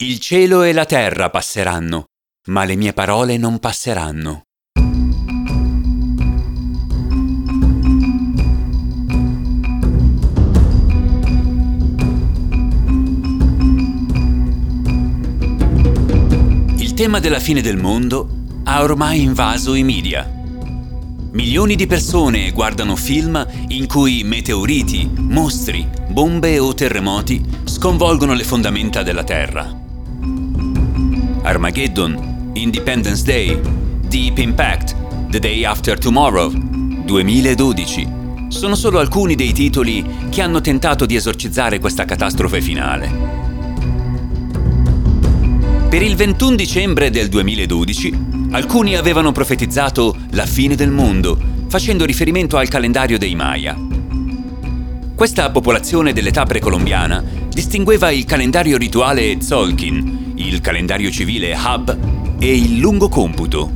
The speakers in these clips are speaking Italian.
Il cielo e la terra passeranno, ma le mie parole non passeranno. Il tema della fine del mondo ha ormai invaso i media. Milioni di persone guardano film in cui meteoriti, mostri, bombe o terremoti sconvolgono le fondamenta della Terra. Armageddon, Independence Day, Deep Impact, The Day After Tomorrow, 2012 sono solo alcuni dei titoli che hanno tentato di esorcizzare questa catastrofe finale. Per il 21 dicembre del 2012 Alcuni avevano profetizzato la fine del mondo, facendo riferimento al calendario dei Maya. Questa popolazione dell'età precolombiana distingueva il calendario rituale Tzolkin, il calendario civile Hab e il lungo computo.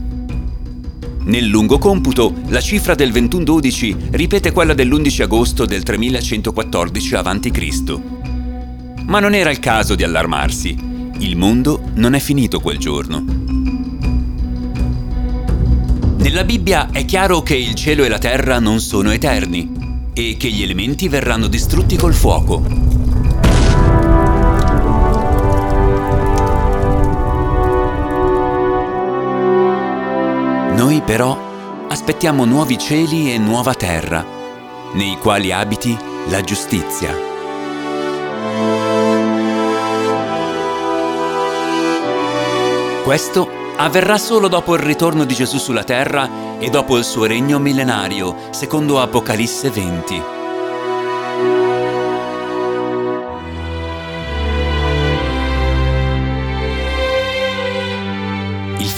Nel lungo computo, la cifra del 2112 ripete quella dell'11 agosto del 3114 a.C. Ma non era il caso di allarmarsi. Il mondo non è finito quel giorno. Nella Bibbia è chiaro che il cielo e la terra non sono eterni e che gli elementi verranno distrutti col fuoco. Noi però aspettiamo nuovi cieli e nuova terra, nei quali abiti la giustizia. Questo avverrà solo dopo il ritorno di Gesù sulla terra e dopo il suo regno millenario, secondo Apocalisse 20.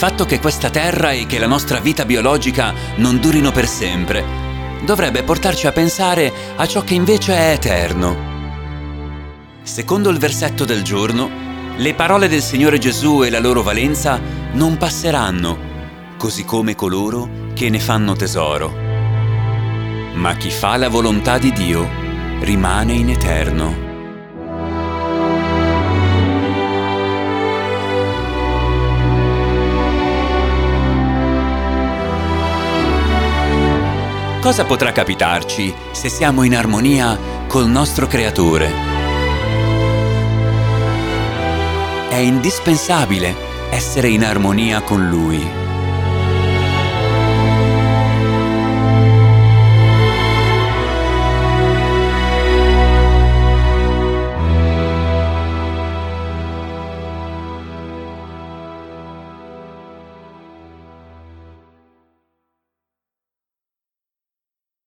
Fatto che questa terra e che la nostra vita biologica non durino per sempre dovrebbe portarci a pensare a ciò che invece è eterno. Secondo il versetto del giorno, le parole del Signore Gesù e la loro valenza non passeranno, così come coloro che ne fanno tesoro. Ma chi fa la volontà di Dio rimane in eterno. Cosa potrà capitarci se siamo in armonia col nostro Creatore? È indispensabile essere in armonia con Lui.